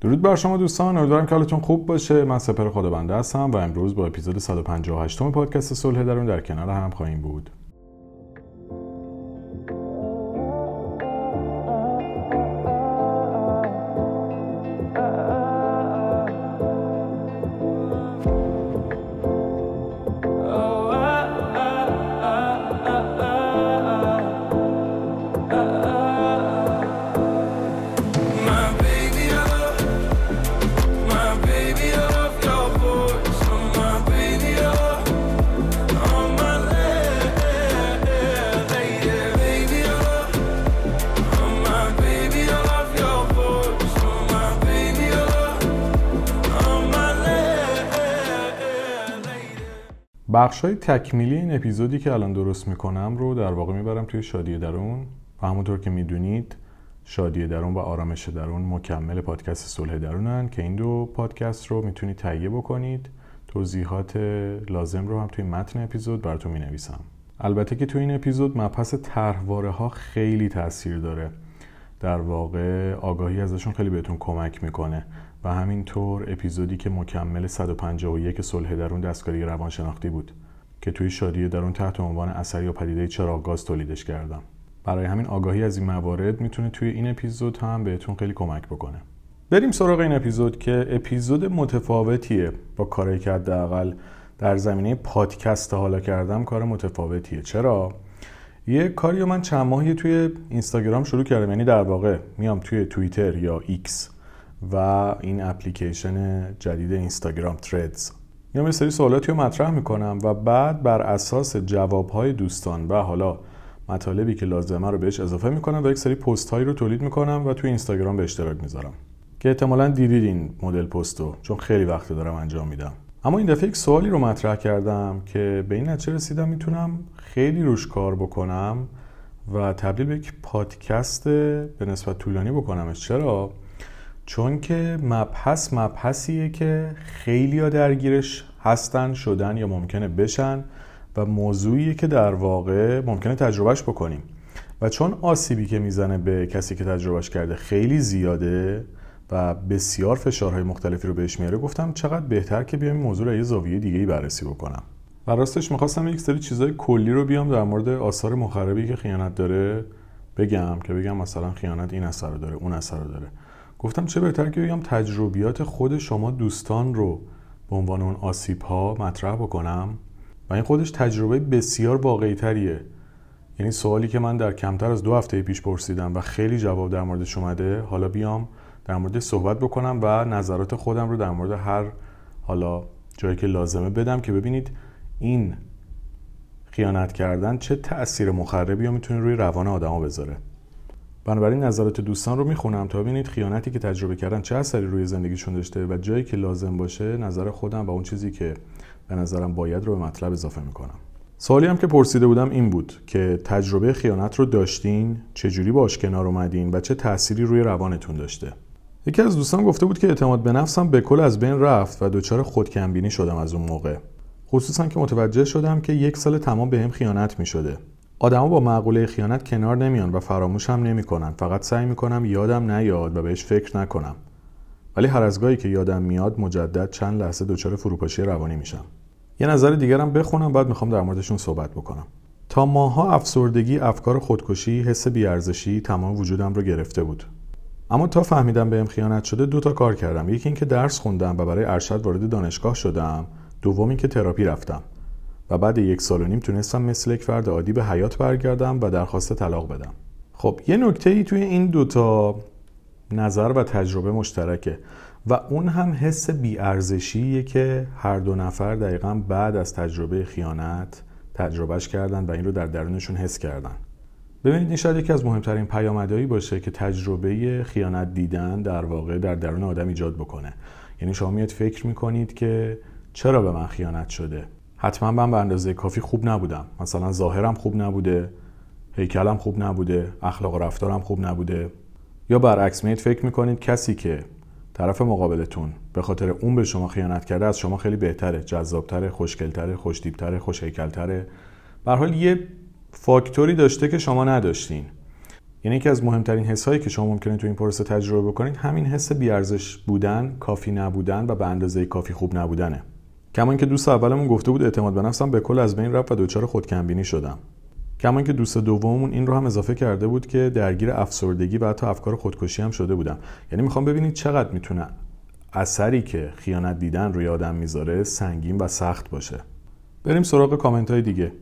درود بر شما دوستان امیدوارم که حالتون خوب باشه. من سپر خدا بنده هستم و امروز با اپیزود 158 پادکست صلح درون در کنار هم خواهیم بود. بخش های تکمیلی این اپیزودی که الان درست می‌کنم رو در واقع می‌برم توی شادی درون. و همونطور که می‌دونید شادی درون و آرامش درون مکمل پادکست صلح درونن که این دو پادکست رو می‌تونید تهیه بکنید. توضیحات لازم رو هم توی متن اپیزود براتون می‌نویسم. البته که توی این اپیزود مبحث طرحواره ها خیلی تاثیر داره. در واقع آگاهی ازشون خیلی بهتون کمک می‌کنه. و همینطور اپیزودی که مکمل 151 صلح درون دستکاری روانشناختی بود. که توی شادی درون تحت عنوان اثر یا پدیده چراغ تولیدش کردم. برای همین آگاهی از این موارد می‌تونه توی این اپیزود هم بهتون خیلی کمک بکنه. بریم سراغ این اپیزود که اپیزود متفاوتیه. با کاری که حداقل در زمینه پادکست حالا کردم کار متفاوتیه. چرا؟ یه کاری من چند ماهی توی اینستاگرام شروع کردم. یعنی در واقع میام توی توییتر یا ایکس و این اپلیکیشن جدید اینستاگرام Threads میام یه سری سوالاتی رو مطرح می‌کنم و بعد بر اساس جوابهای دوستان و حالا مطالبی که لازمه رو بهش اضافه می‌کنم و یک سری پست هایی رو تولید می‌کنم و توی اینستاگرام به اشتراک می‌ذارم که احتمالا دیدید این مدل پستو چون خیلی وقت دارم انجام میدم. اما این دفعه یک سوالی رو مطرح کردم که به این نتیجه رسیدم می‌تونم خیلی روش کار بکنم و تبدیل به یک پادکست به نسبت طولانی بکنمش. چرا؟ چون که مبحث مبحثیه که خیلی ها درگیرش هستن شدن یا ممکنه بشن و موضوعیه که در واقع ممکنه تجربهش بکنیم. و چون آسیبی که می‌زنه به کسی که تجربهش کرده خیلی زیاده و بسیار فشارهای مختلفی رو بهش میاره گفتم چقدر بهتر که بیایم این موضوع رو یه زاویه دیگه ای بررسی بکنم. و راستش می‌خواستم یک سری چیزای کلی رو بیام در مورد آثار مخربی که خیانت داره بگم که بگم مثلا خیانت این اثر رو داره اون اثر رو داره. گفتم چه بهتر که بگم تجربیات خود شما دوستان رو به عنوان اون آسیب ها مطرح بکنم؟ و این خودش تجربه بسیار واقعی تریه یعنی سوالی که من در کمتر از دو هفته پیش پرسیدم و خیلی جواب در موردش اومده حالا بیام در مورد صحبت بکنم و نظرات خودم رو در مورد هر حالا جایی که لازمه بدم که ببینید این خیانت کردن چه تأثیر مخربی یا می‌تونه روی روان آدما بذاره. بنابراین نظرات دوستان رو می‌خونم تا ببینید خیانتی که تجربه کردن چه اثری روی زندگیشون داشته و جایی که لازم باشه نظر خودم و اون چیزی که به نظرم باید رو به مطلب اضافه می‌کنم. سوالی هم که پرسیده بودم این بود که تجربه خیانت رو داشتین؟ چجوری باش کنار اومدین و چه تأثیری روی روانتون داشته؟ یکی از دوستان گفته بود که اعتماد به نفسم به کل از بین رفت و دچار خودکمبینی شدم از اون موقع. خصوصا که متوجه شدم که یک سال تمام به خیانت می شده آدما با معقوله خیانت کنار نمیان و فراموش هم نمی‌کنن. فقط سعی می‌کنم یادم نیاد و بهش فکر نکنم. ولی هر از گاهی که یادم میاد مجدد چند لحظه دچار فروپاشی روانی میشم. یه نظر دیگرم بخونم بعد می‌خوام در موردشون صحبت بکنم. تا ماها افسردگی افکار خودکشی حس بیارزشی تمام وجودم رو گرفته بود. اما تا فهمیدم بهم خیانت شده دو تا کار کردم. یکی اینکه درس خوندم و برای ارشد وارد دانشگاه شدم. دوم اینکه تراپی رفتم. و بعد یک سال و نیم تونستم مثل یک فرد عادی به حیات برگردم و درخواست طلاق بدم. خب یه نکته ای توی این دوتا نظر و تجربه مشترکه و اون هم حس بیارزشیه که هر دو نفر دقیقا بعد از تجربه خیانت تجربهش کردن و این رو در درونشون حس کردن. ببینید این شاید یکی از مهمترین پیامدهایی باشه که تجربه خیانت دیدن در واقع در درون آدم ایجاد بکنه. یعنی شما میاد فکر می‌کنید که چرا به من خیانت شده؟ حتما من به اندازه کافی خوب نبودم. مثلا ظاهرم خوب نبوده هیکلم خوب نبوده اخلاق و رفتارم خوب نبوده. یا برعکس میاد فکر می‌کنید کسی که طرف مقابلتون به خاطر اون به شما خیانت کرده از شما خیلی بهتره جذابتره خوشگلتره خوشتیبتره خوشهیکلتره؟ به حال یه فاکتوری داشته که شما نداشتین. یعنی یکی از مهمترین حسایی که شما ممکنه تو این پروسه تجربه بکنید همین حس بیارزش بودن کافی نبودن و به اندازه کافی خوب نبودنه. کما اینکه دوست اولمون گفته بود اعتماد به نفسم به کل از بین رفت و دچار خودکمبینی شدم. کما اینکه دوست دوممون این رو هم اضافه کرده بود که درگیر افسردگی و حتی افکار خودکشی هم شده بودم. یعنی می‌خوام ببینید چقدر می‌تونه اثری که خیانت دیدن روی آدم می‌ذاره سنگین و سخت باشه. بریم سراغ کامنت های دیگه.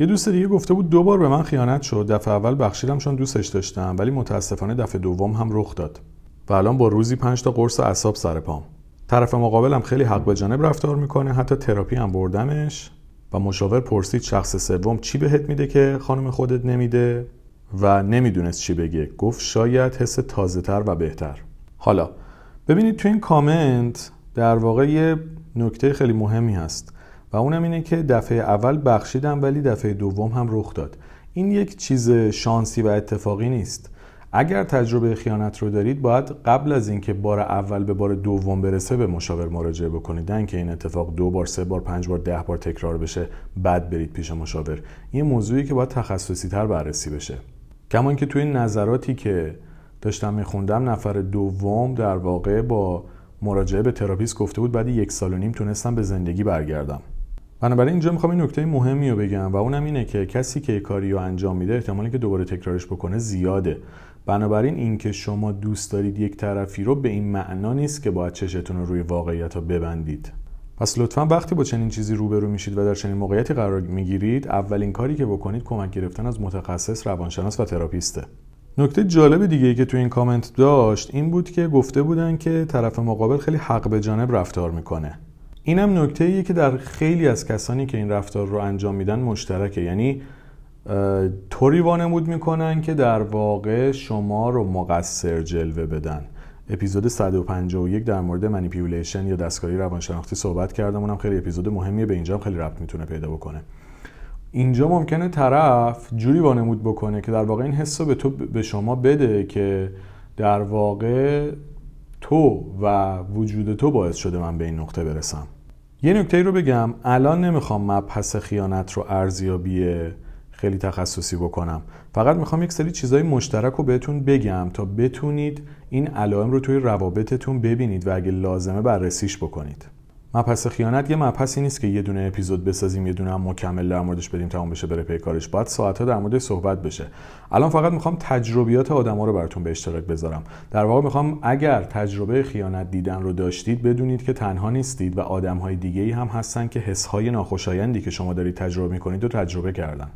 یه دوست دیگه گفته بود دو بار به من خیانت شد. دفعه اول بخشیدم چون دوستش داشتم ولی متاسفانه دفعه دوم هم رخ داد. و الان با روزی پنج تا قرص اعصاب سر پام. طرف مقابلم خیلی حق به جانب رفتار می‌کنه. حتی تراپی هم بردمش و مشاور پرسید شخص سوم چی بهت میده که خانم خودت نمیده؟ و نمی‌دونست چی بگه. گفت شاید حس تازه تر و بهتر. حالا ببینید تو این کامنت در واقع یه نکته خیلی مهمی هست و اونم اینه که دفعه اول بخشیدم ولی دفعه دوم هم رخ داد. این یک چیز شانسی و اتفاقی نیست. اگر تجربه خیانت رو دارید باید قبل از اینکه بار اول به بار دوم برسه به مشاور مراجعه بکنید. نه که این اتفاق دو بار سه بار پنج بار ده بار تکرار بشه بعد برید پیش مشاور. این موضوعی که باید تخصصی تر بررسی بشه. کما اینکه توی نظراتی که داشتم میخوندم نفر دوم در واقع با مراجعه به تراپیست گفته بود بعد یک سال و نیم تونستم به زندگی برگردم. بنابراین اینجا می‌خوام این نکته مهمی رو بگم و اونم اینه که کسی که کاری رو انجام میده احتمالی که دوباره تکرارش بکنه زیاده. بنابراین اینکه شما دوست دارید یک طرفی رو به این معنا نیست که باید چشتون رو روی واقعیت ها ببندید. پس لطفا وقتی با چنین چیزی روبرو میشید و در چنین موقعیتی قرار می‌گیرید اولین کاری که بکنید کمک گرفتن از متخصص روانشناس و تراپیسته. نکته جالب دیگه ای که تو این کامنت داشت این بود که گفته بودن که طرف مقابل خیلی حق به جانب رفتار می‌کنه. اینم نکته ایه که در خیلی از کسانی که این رفتار رو انجام میدن مشترکه. یعنی طوری وانمود می‌کنن که در واقع شما رو مقصر جلوه بدن. اپیزود 151 در مورد منیپیولیشن یا دستکاری روانشناختی صحبت کردم. اونم خیلی اپیزود مهمیه به اینجا خیلی ربط می‌تونه پیدا بکنه. اینجا ممکنه طرف جوری وانمود بکنه که در واقع این حس به تو به شما بده که در واقع تو و وجود تو باعث شده من به این نقطه برسم. یه نکته رو بگم. الان نمی‌خوام مبحث خیانت رو ارزیابی خیلی تخصصی بکنم. فقط می‌خوام یک سری چیزای مشترک رو بهتون بگم تا بتونید این علائم رو توی روابطتون ببینید و اگه لازمه بررسیش بکنید. مبحث خیانت یه مبحثی نیست که یه دونه اپیزود بسازیم یه دونه هم مکمل در موردش بدیم تمام بشه بره پی کارش. باید ساعتها در موردش صحبت بشه. الان فقط می‌خوام تجربیات آدما رو براتون به اشتراک بذارم. در واقع می‌خوام اگر تجربه خیانت دیدن رو داشتید بدونید که تنها نیستید و آدمهای دیگه ای هم هستن که حسهای ناخوشایندی که شما دارید تجربه می‌کنید و تجربه کردن.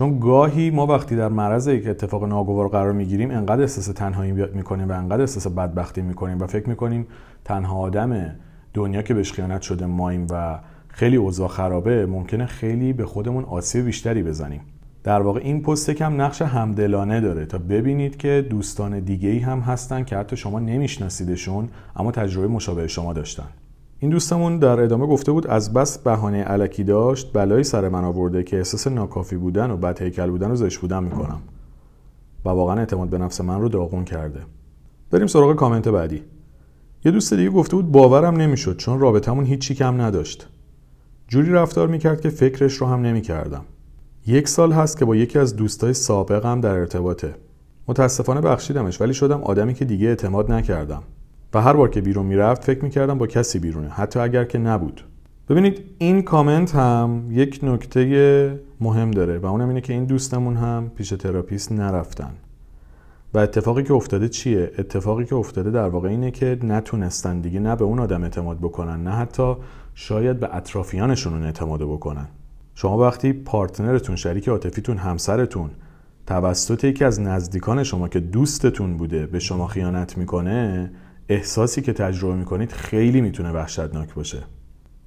چون گاهی ما وقتی در معرض یک اتفاق ناگوار قرار می‌گیریم انقدر احساس تنهایی می‌کنیم و انقدر احساس بدبختی می‌کنیم و فکر می‌کنیم تنها آدم دنیا که بهش خیانت شده مایم و خیلی اوضاع خرابه ممکنه خیلی به خودمون آسیب بیشتری بزنیم. در واقع این پست کم نقش همدلانه داره تا ببینید که دوستان دیگه ای هم هستن که حتی شما نمیشناسیدشون اما تجربه مشابه شما داشتن. این دوستمون در ادامه گفته بود از بس بهانه علکی داشت بلایی سر من آورده که احساس ناکافی بودن و بد هیکل بودن و زشت بودن می‌کنم. و واقعا اعتماد به نفس من رو داغون کرده. بریم سراغ کامنت بعدی. یه دوست دیگه گفته بود باورم نمی‌شد چون رابطمون هیچی کم نداشت. جوری رفتار می‌کرد که فکرش رو هم نمی‌کردم. یک سال هست که با یکی از دوستای سابقم در ارتباطه. متاسفانه بخشیدمش ولی شدم آدمی که دیگه اعتماد نکردم. و هر بار که بیرون می‌رفت فکر می‌کردم با کسی بیرونه حتی اگر که نبود. ببینید این کامنت هم یک نکته مهم داره و اونم اینه که این دوستمون هم پیش تراپیست نرفتن. و اتفاقی که افتاده چیه؟ اتفاقی که افتاده در واقع اینه که نتونستن دیگه نه به اون آدم اعتماد بکنن نه حتی شاید به اطرافیانشون اعتماد بکنن. شما وقتی پارتنرتون شریک عاطفیتون همسرتون توسط یکی از نزدیکان شما که دوستتون بوده به شما خیانت می‌کنه احساسی که تجربه می‌کنید خیلی می‌تونه وحشتناک باشه.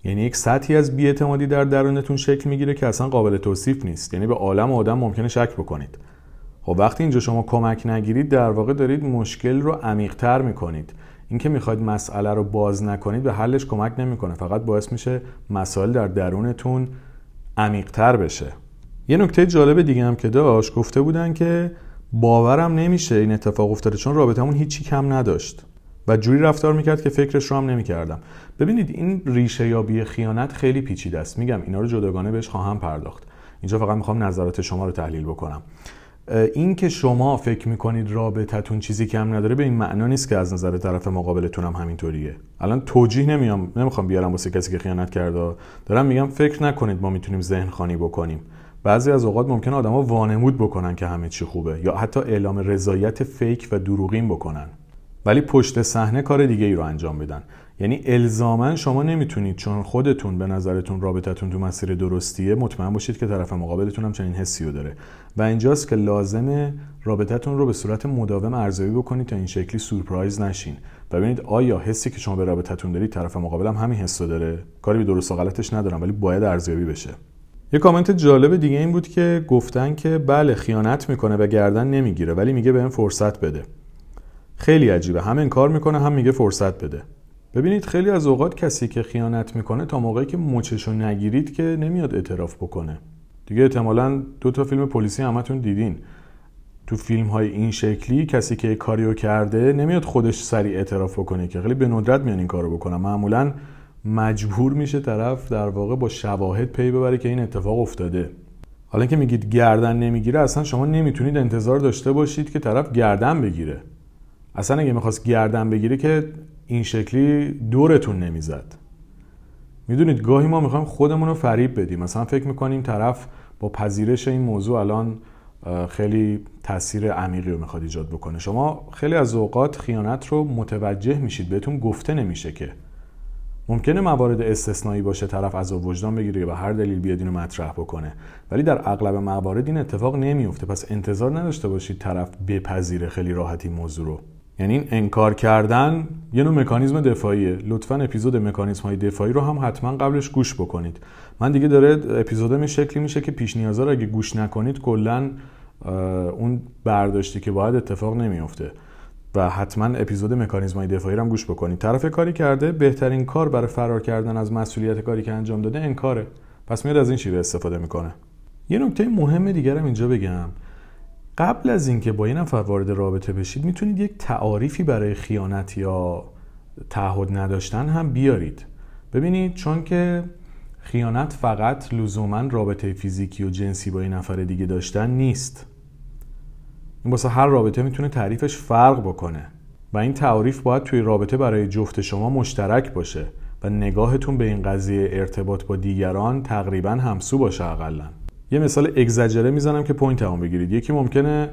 یعنی یک سطحی از بیاعتمادی در درونتون شکل می‌گیره که اصلا قابل توصیف نیست. یعنی به عالم و آدم ممکنه شک بکنید. خب وقتی اینجا شما کمک نگیرید در واقع دارید مشکل رو عمیقتر می‌کنید. اینکه می‌خواید مسئله رو باز نکنید به حلش کمک نمی‌کنه. فقط باعث میشه مسائل در درونتون عمیقتر بشه. یه نکته جالب دیگه هم که داشت گفته بودن که باورم نمیشه این اتفاق افتاده چون رابطمون هیچی کم نداشت. و جوری رفتار می‌کرد که فکرش رو هم نمی‌کردم. ببینید این ریشه یابی خیانت خیلی پیچیده است. میگم اینا رو جداگانه بهش خواهم پرداخت. اینجا فقط می‌خوام نظرات شما رو تحلیل بکنم. این که شما فکر می‌کنید رابطتون چیزی کم نداره به این معنا نیست که از نظر طرف مقابلتون هم همینطوریه. الان توجیه نمیام نمی‌خوام بیارم واسه کسی که خیانت کرده. دارم میگم فکر نکنید ما می‌تونیم ذهن خانی بکنیم. بعضی از اوقات ممکن آدما وانمود بکنن که همه چی خوبه یا حتی اعلام رضایت فیک و دروغین بکنن. ولی پشت صحنه کار دیگه ای رو انجام بدن یعنی الزاما شما نمی‌تونید چون خودتون به نظرتون رابطتون تو مسیر درستیه مطمئن باشید که طرف مقابلتون هم چنین حسی رو داره. و اینجاست که لازمه رابطتون رو به صورت مداوم ارزیابی بکنید تا این شکلی سورپرایز نشین. و ببینید آیا حسی که شما به رابطتون دارید طرف مقابل هم همین حس داره؟ کاری به درست و غلطش ندارم ولی باید ارزیابی بشه. یه کامنت جالب دیگه این بود که گفتن که بله خیانت می‌کنه و گردن نمی‌گیره ولی میگه بهم فرصت بده. خیلی عجیبه. هم این کار می‌کنه هم میگه فرصت بده. ببینید خیلی از اوقات کسی که خیانت می‌کنه تا موقعی که مچشو نگیرید که نمیاد اعتراف بکنه. دیگه احتمالا دو تا فیلم پلیسی همتون دیدین. تو فیلم های این شکلی کسی که کاریو کرده نمیاد خودش سریع اعتراف بکنه که خیلی به ندرت میان این کارو بکنن. معمولا مجبور میشه طرف در واقع با شواهد پی ببره که این اتفاق افتاده. حالا که میگید گردن نمی‌گیره اصلا شما نمی‌تونید انتظار داشته باشید که طرف گردن بگیره. اصلا اگه می‌خواست گردن بگیره که این شکلی دورتون نمی‌زد. می‌دونید گاهی ما می‌خوایم خودمون رو فریب بدیم. مثلا فکر می‌کنیم طرف با پذیرش این موضوع الان خیلی تاثیر عمیقی رو می‌خواد ایجاد بکنه. شما خیلی از اوقات خیانت رو متوجه میشید بهتون گفته نمیشه که. ممکنه موارد استثنایی باشه طرف از وجدان بگیره و هر دلیل بیاد اینو مطرح بکنه. ولی در اغلب موارد این اتفاق نمیفته پس انتظار نداشته باشید طرف بپذیره خیلی راحتی موضوع رو. یعنی این انکار کردن یه نوع مکانیزم دفاعیه. لطفا اپیزود مکانیزم های دفاعی رو هم حتما قبلش گوش بکنید. من دیگه داره اپیزودم این شکلی میشه که پیش نیازا رو اگه گوش نکنید کلا اون برداشتی که باید اتفاق نمیفته و حتما اپیزود مکانیزم های دفاعی رو هم گوش بکنید. طرف کاری کرده بهترین کار برای فرار کردن از مسئولیت کاری که انجام داده انکاره. پس میاد از این شیوه استفاده می‌کنه. یه نکته مهم دیگر هم اینجا بگم. قبل از اینکه با یه نفر وارد رابطه بشید می‌تونید یک تعاریفی برای خیانت یا تعهد نداشتن هم بیارید. ببینید چون که خیانت فقط لزوما رابطه فیزیکی و جنسی با این نفر دیگه داشتن نیست. این واسه هر رابطه می‌تونه تعریفش فرق بکنه و این تعریف باید توی رابطه برای جفت شما مشترک باشه و نگاهتون به این قضیه ارتباط با دیگران تقریبا همسو باشه اقلا. یه مثال exaggerate می‌زنم که point هم بگیرید. یکی ممکنه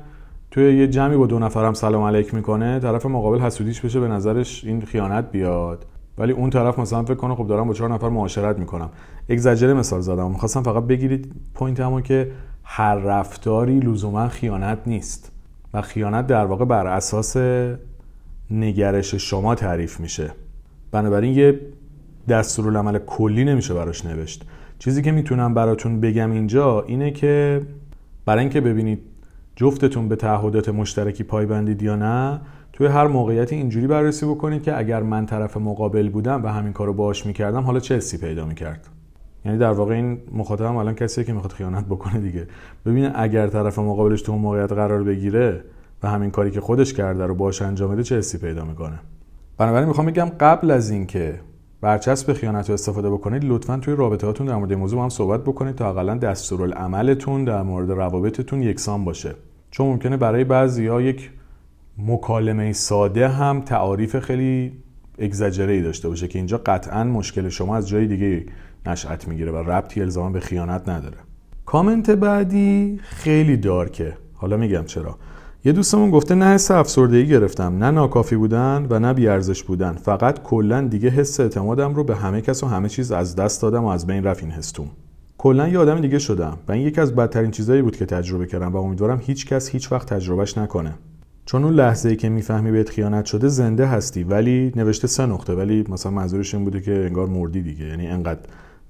توی یه جمعی با دو نفرم سلام علیک می‌کنه طرف مقابل حسودیش بشه به نظرش این خیانت بیاد. ولی اون طرف مثلا فکر کنه خب دارم با چهار نفر معاشرت می‌کنم. اگزجره مثال زدم. می‌خواستم فقط بگیرید point همون که هر رفتاری لزوما خیانت نیست و خیانت در واقع بر اساس نگرش شما تعریف میشه. بنابراین یه دستورالعمل کلی نمیشه براش نوشت. چیزی که می‌تونم براتون بگم اینجا اینه که برای اینکه ببینید جفتتون به تعهدات مشترکی پایبندید یا نه توی هر موقعیتی اینجوری بررسی بکنید که اگر من طرف مقابل بودم و همین کارو باهاش می‌کردم حالا چه حسی پیدا می‌کرد؟ یعنی در واقع این مخاطبم الان کسیه که می‌خواد خیانت بکنه دیگه. ببینه اگر طرف مقابلش تو اون موقعیت قرار بگیره و همین کاری که خودش کرده رو باهاش انجام بده چه حسی پیدا می‌کنه؟ بنابراین می‌خوام بگم قبل از اینکه برچسب خیانت رو استفاده بکنید لطفا توی رابطه هاتون در مورد موضوع هم صحبت بکنید تا اقلا دستورالعملتون در مورد روابطتون یکسان باشه. چون ممکنه برای بعضی ها یک مکالمه ساده هم تعاریف خیلی اگزجره ای داشته باشه که اینجا قطعا مشکل شما از جای دیگه نشأت می‌گیره و ربطی الزاما به خیانت نداره. کامنت بعدی خیلی دارکه. حالا میگم چرا. یه دوستمون گفته نه حس افسردگی گرفتم نه ناکافی بودن و نه بیارزش بودن. فقط کلا دیگه حس اعتمادم رو به همه کس و همه چیز از دست دادم و از بین رفت این هستوم کلا یه آدم دیگه شدم و این یکی از بدترین چیزایی بود که تجربه کردم و امیدوارم هیچ کس هیچ وقت تجربهش نکنه. چون اون لحظه ای که می‌فهمی بهت خیانت شده زنده هستی ولی نوشته سه نقطه ولی مثلا منظورش این بوده که انگار مردی دیگه یعنی انقدر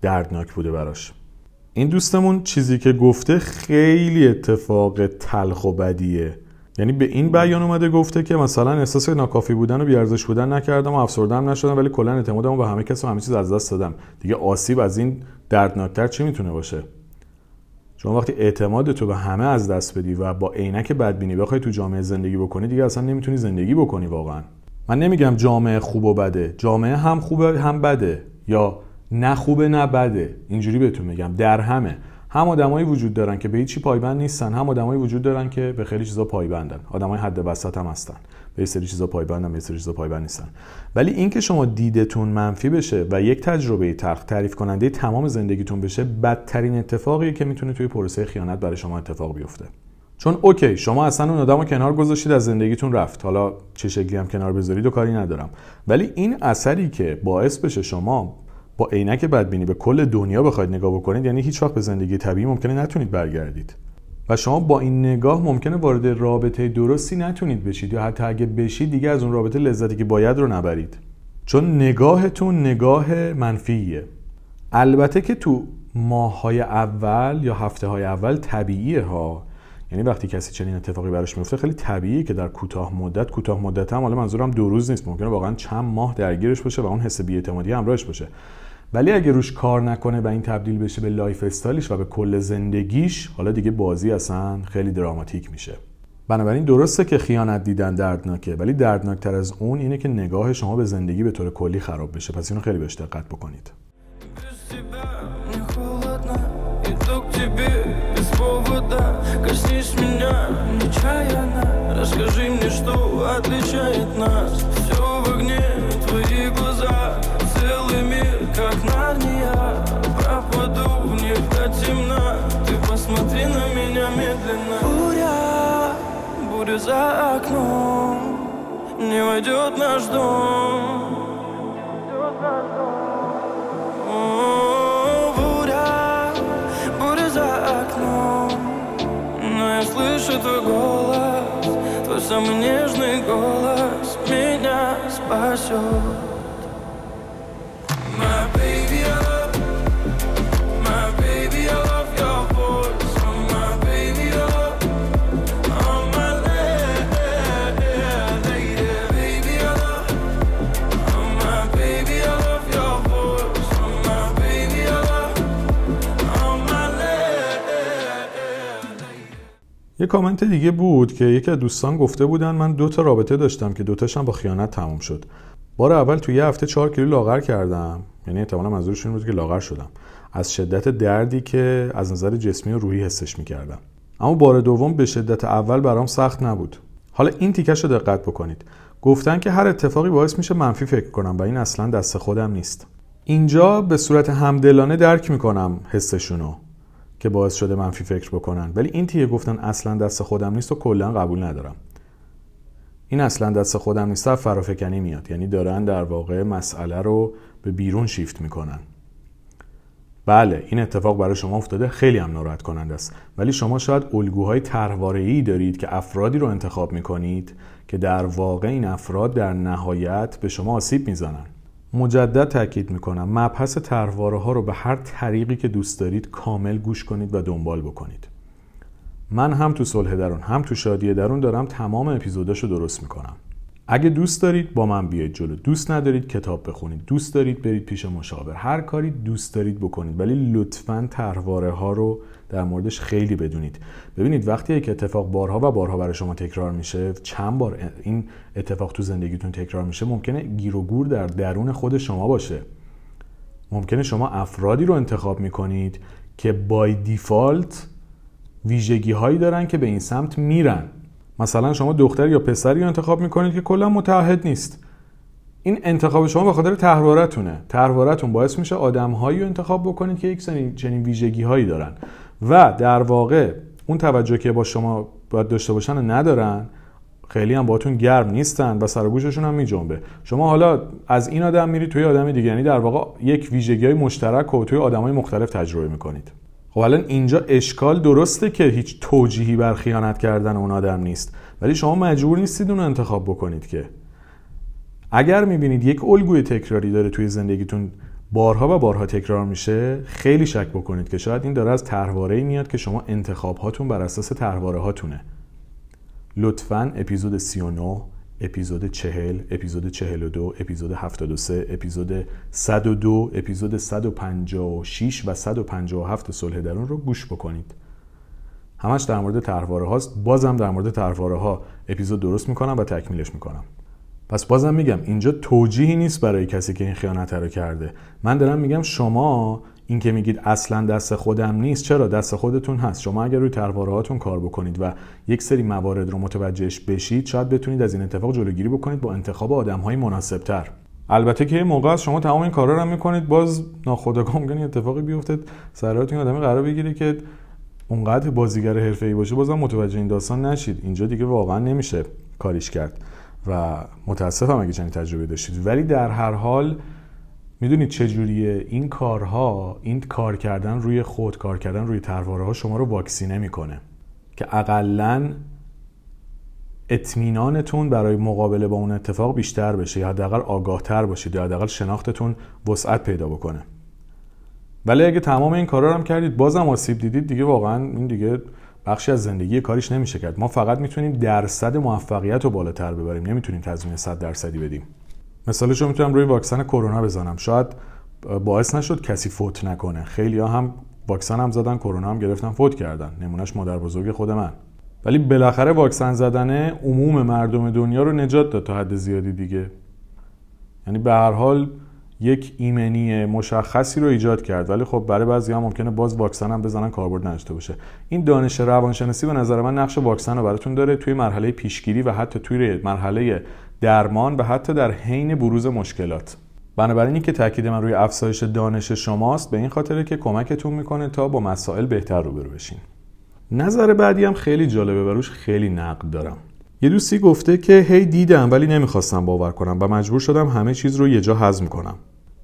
دردناک بوده براش. این دوستمون چیزی که گفته خیلی اتفاق تلخ و بدیه. یعنی به این بیان اومده گفته که مثلا احساس ناکافی بودن و بیارزش بودن نکردم و افسردم نشدم ولی کلا اعتمادمو به همه کس و همه چیز از دست دادم. دیگه آسیب از این دردناکتر چی می‌تونه باشه؟ شما وقتی اعتماد تو به همه از دست بدی و با عینک بدبینی بخوای تو جامعه زندگی بکنی دیگه اصلا نمی‌تونی زندگی بکنی واقعا. من نمیگم جامعه خوب و بده. جامعه هم خوبه هم بده یا نه خوبه نه بده. اینجوری بهتون میگم. در همه هم آدمایی وجود دارن که به هیچی پایبند نیستن هم آدمایی وجود دارن که به خیلی چیزا پایبندن. آدمای حد وسط هم هستن. به سری چیزا پایبندن به سری چیزا پایبند نیستن. ولی اینکه شما دیدتون منفی بشه و یک تجربه تلخ تعریف کننده تمام زندگیتون بشه بدترین اتفاقیه که می‌تونه توی پروسه خیانت برای شما اتفاق بیفته. چون اوکی شما اصلا اون آدم رو کنار گذاشتید از زندگیتون رفت. حالا چه شکلی هم کنار بذارید و کاری ندارم. ولی این اثری که باعث بشه شما با عینک بدبینی به کل دنیا بخواید نگاه بکنید یعنی هیچ وقت به زندگی طبیعی ممکنه نتونید برگردید. و شما با این نگاه ممکنه وارد رابطه درستی نتونید بشید یا حتی اگه بشید دیگه از اون رابطه لذتی که باید رو نبرید. چون نگاهتون نگاه منفیه. البته که تو ماههای اول یا هفته های اول طبیعیه ها. یعنی وقتی کسی چنین اتفاقی براش میفته خیلی طبیعیه که در کوتاه مدت کوتاه مدت هم حالا منظورم دو روز نیست ممکنه واقعا چند ماه درگیرش باشه و اون حس بی‌اعتمادی همراهش باشه. ولی اگه روش کار نکنه و این تبدیل بشه به لایف استایلش و به کل زندگیش حالا دیگه بازی اصلا خیلی دراماتیک میشه بنابراین درسته که خیانت دیدن دردناکه ولی دردناکتر از اون اینه که نگاه شما به زندگی به طور کلی خراب بشه پس اینو خیلی بهش دقت بکنید Без тебя мне холодно Иду к тебе без повода Коснись меня нечаянно Расскажи мне, что отличает нас Все в огне, твои глаза Целый мир, как Нарния. Пропаду в них до темна. Ты посмотри на меня медленно. Буря, буря за окном. Не войдет наш дом. О, буря, буря за окном. Но я слышу твой голос Твой самый нежный голос Меня спасет یه کامنت دیگه بود که یکی از دوستان گفته بودن من دو تا رابطه داشتم که دوتاشم با خیانت تموم شد. بار اول توی یه هفته چهار کیلو لاغر کردم. یعنی احتمالا منظورش این بود که لاغر شدم. از شدت دردی که از نظر جسمی و روحی حسش می‌کردم. اما بار دوم به شدت اول برام سخت نبود. حالا این تیکش رو دقت بکنید. گفتن که هر اتفاقی باعث میشه منفی فکر کنم و این اصلا دست خودم نیست. اینجا به صورت همدلانه درک می‌کنم حسشونو. که باعث شده منفی فکر بکنن. ولی این تیه گفتن اصلا دست خودم نیست و کلا قبول ندارم. این اصلا دست خودم نیست فرافکنی میاد. یعنی دارن در واقع مسئله رو به بیرون شیفت می‌کنن. بله این اتفاق برای شما افتاده. خیلی هم ناراحت کننده است. ولی شما شاید الگوهای طرحواره‌ای دارید که افرادی رو انتخاب می‌کنید که در واقع این افراد در نهایت به شما آسیب می‌زنن. مجدد تاکید می‌کنم. مبحث طرحواره ها رو به هر طریقی که دوست دارید کامل گوش کنید و دنبال بکنید. من هم تو صلح درون هم تو شادی درون دارم تمام اپیزوداشو درست می‌کنم. اگه دوست دارید با من بیاید جلو. دوست ندارید کتاب بخونید. دوست دارید برید پیش مشاور. هر کاری دوست دارید بکنید. ولی لطفا طرحواره ها رو در موردش خیلی بدونید. ببینید وقتی یک اتفاق بارها و بارها برای شما تکرار میشه چند بار این اتفاق تو زندگیتون تکرار میشه ممکنه گیر و گور در درون خود شما باشه. ممکنه شما افرادی رو انتخاب می‌کنید که بای دیفالت ویژگی هایی دارن که به این سمت میرن. مثلا شما دختر یا پسری رو انتخاب می‌کنید که کلا متعهد نیست. این انتخاب شما به خاطر طرحوارتونه طرحوارتون باعث میشه آدمهایی رو انتخاب بکنید که یک چنین ویژگی هایی دارن. و در واقع اون توجه که با شما باید داشته باشن ندارن خیلی هم باتون گرم نیستن و سر گوششون هم میجنبه. شما حالا از این آدم میرید توی آدم دیگه یعنی در واقع یک ویژگی های مشترک و توی آدم های مختلف تجربه می‌کنید. خب الان اینجا اشکال درسته که هیچ توجیهی بر خیانت کردن اون آدم نیست. ولی شما مجبور نیستید اون انتخاب بکنید که. اگر می‌بینید یک الگوی تکراری داره توی زندگیتون بارها و بارها تکرار میشه خیلی شک بکنید که شاید این داره از طرحواره‌ای میاد که شما انتخاب هاتون بر اساس طرحواره هاتونه لطفا اپیزود 39 اپیزود 40 اپیزود 42 اپیزود 73 اپیزود 102 اپیزود 156 و 157 صلح درون رو گوش بکنید. همش در مورد طرحواره هاست. بازم در مورد طرحواره ها اپیزود درست می‌کنم و تکمیلش می‌کنم. پس بازم میگم اینجا توجیهی نیست برای کسی که این خیانت رو کرده. من دارم میگم شما این که میگید اصلا دست خودم نیست چرا؟ دست خودتون هست. شما اگر روی ترواره هاتون کار بکنید و یک سری موارد رو متوجهش بشید شاید بتونید از این اتفاق جلوگیری بکنید با انتخاب آدم های مناسب تر البته که موقع از شما تمام این کارا رو می‌کنید باز ناخودآگاه ممکنه اتفاقی بیفته سراتون آدمی قرار بگیره که اونقدر بازیگر حرفه‌ای باشه بازم متوجه این داستان نشید. اینجا دیگه واقعا نمیشه کاریش کرد. و متاسفم اگه چنین تجربه داشتید. ولی در هر حال می‌دونید چجوریه این کارها این کار کردن روی خود کار کردن روی ترواره ها شما رو واکسینه می‌کنه که اقلا اطمینانتون برای مقابله با اون اتفاق بیشتر بشه یا حداقل آگاه تر باشید یا حداقل شناختتون وسعت پیدا بکنه. ولی اگه تمام این کارا رو هم کردید بازم آسیب دیدید دیگه واقعا این دیگه بخشی از زندگی کاریش نمیشه کرد. ما فقط می‌تونیم درصد موفقیت رو بالاتر ببریم. نمی‌تونیم تضمین 100 درصدی بدیم. مثالش رو می‌تونم روی واکسن کرونا بزنم. شاید باعث نشد کسی فوت نکنه. خیلی ها هم واکسن هم زدن کرونا هم گرفتن فوت کردن. نمونهش مادر بزرگ خود من. ولی بالاخره واکسن زدن عموم مردم دنیا رو نجات داد تا حد زیادی دیگه. یعنی به هر حال یک ایمنی مشخصی رو ایجاد کرد. ولی خب برای بعضی هم ممکنه باز واکسن هم بزنن کاربرد نداشته باشه. این دانش روانشناسی به نظر من نقش واکسن رو براتون داره توی مرحله پیشگیری و حتی توی مرحله درمان و حتی در حین بروز مشکلات. بنابراین این که تاکید من روی افزایش دانش شماست به این خاطره که کمکتون می‌کنه تا با مسائل بهتر روبرو بشین. نظر بعدی هم خیلی جالبه و روش خیلی نقد دارم. یه دوستی گفته که هی دیدم ولی نمی‌خواستم باور کنم و مجبور شدم همه چیز رو یه جا هضم کنم.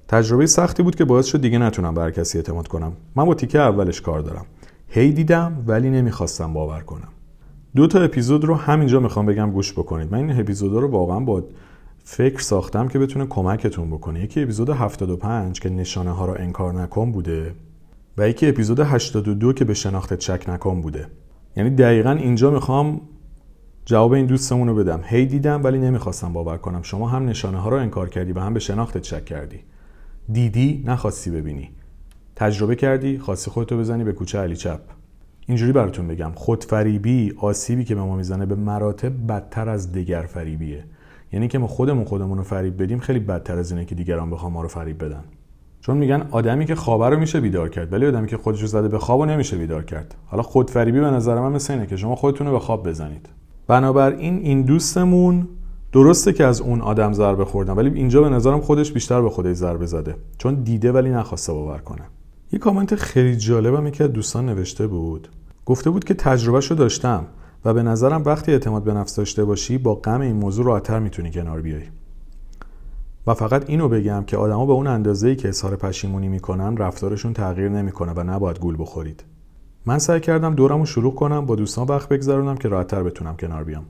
تجربه سختی بود که باعث شد دیگه نتونم بر کسی اعتماد کنم. من با تیکه اولش کار دارم. هی دیدم ولی نمی‌خواستم باور کنم. دو تا اپیزود رو همینجا می‌خوام بگم گوش بکنید. من این اپیزود رو واقعا با فکر ساختم که بتونه کمکتون بکنه. یکی اپیزود 75 که نشانه ها رو انکار نکن بوده و یکی اپیزود 82 که به شناخت چک نکن بوده. یعنی دقیقا اینجا می‌خوام جواب این دوستمون رو بدم. هی دیدم ولی نمی‌خواستم باور کنم. شما هم نشانه ها رو انکار کردی و هم به شناخت چک کردی. دیدی نخواستی ببینی. تجربه کردی خواستی خودتو بزنی به کوچه علی چپ. اینجوری براتون بگم خودفریبی آسیبی که به ما می‌زنه به مراتب بدتر از دگر فریبیه یعنی که ما خودمون خودمون رو فریب بدیم خیلی بدتر از اینه که دیگران بخوام ما رو فریب بدن. چون میگن آدمی که خوابه رو میشه بیدار کرد ولی آدمی که خودش رو زده به خواب نمیشه بیدار کرد. حالا خودفریبی به نظر من مثل اینه که شما خودتون رو به خواب بزنید. بنابراین این دوستمون درسته که از اون آدم ضربه خوردن ولی اینجا به نظرم خودش بیشتر به خودش ضربه زده. چون دیده ولی نخواسته باور کنه. یه کامنت خیلی جالبم یکی از دوستان نوشته بود. گفته بود که تجربهشو داشتم و به نظرم وقتی اعتماد به نفس داشته باشی با غم این موضوع راحتتر می‌تونی کنار بیای. و فقط اینو بگم که آدما به اون اندازه‌ای که اظهار پشیمونی می‌کنن رفتارشون تغییر نمی‌کنه و نباید گول بخورید. من سعی کردم دورم رو شروع کنم با دوستان وقت بگذرونم که راحتتر بتونم کنار بیام.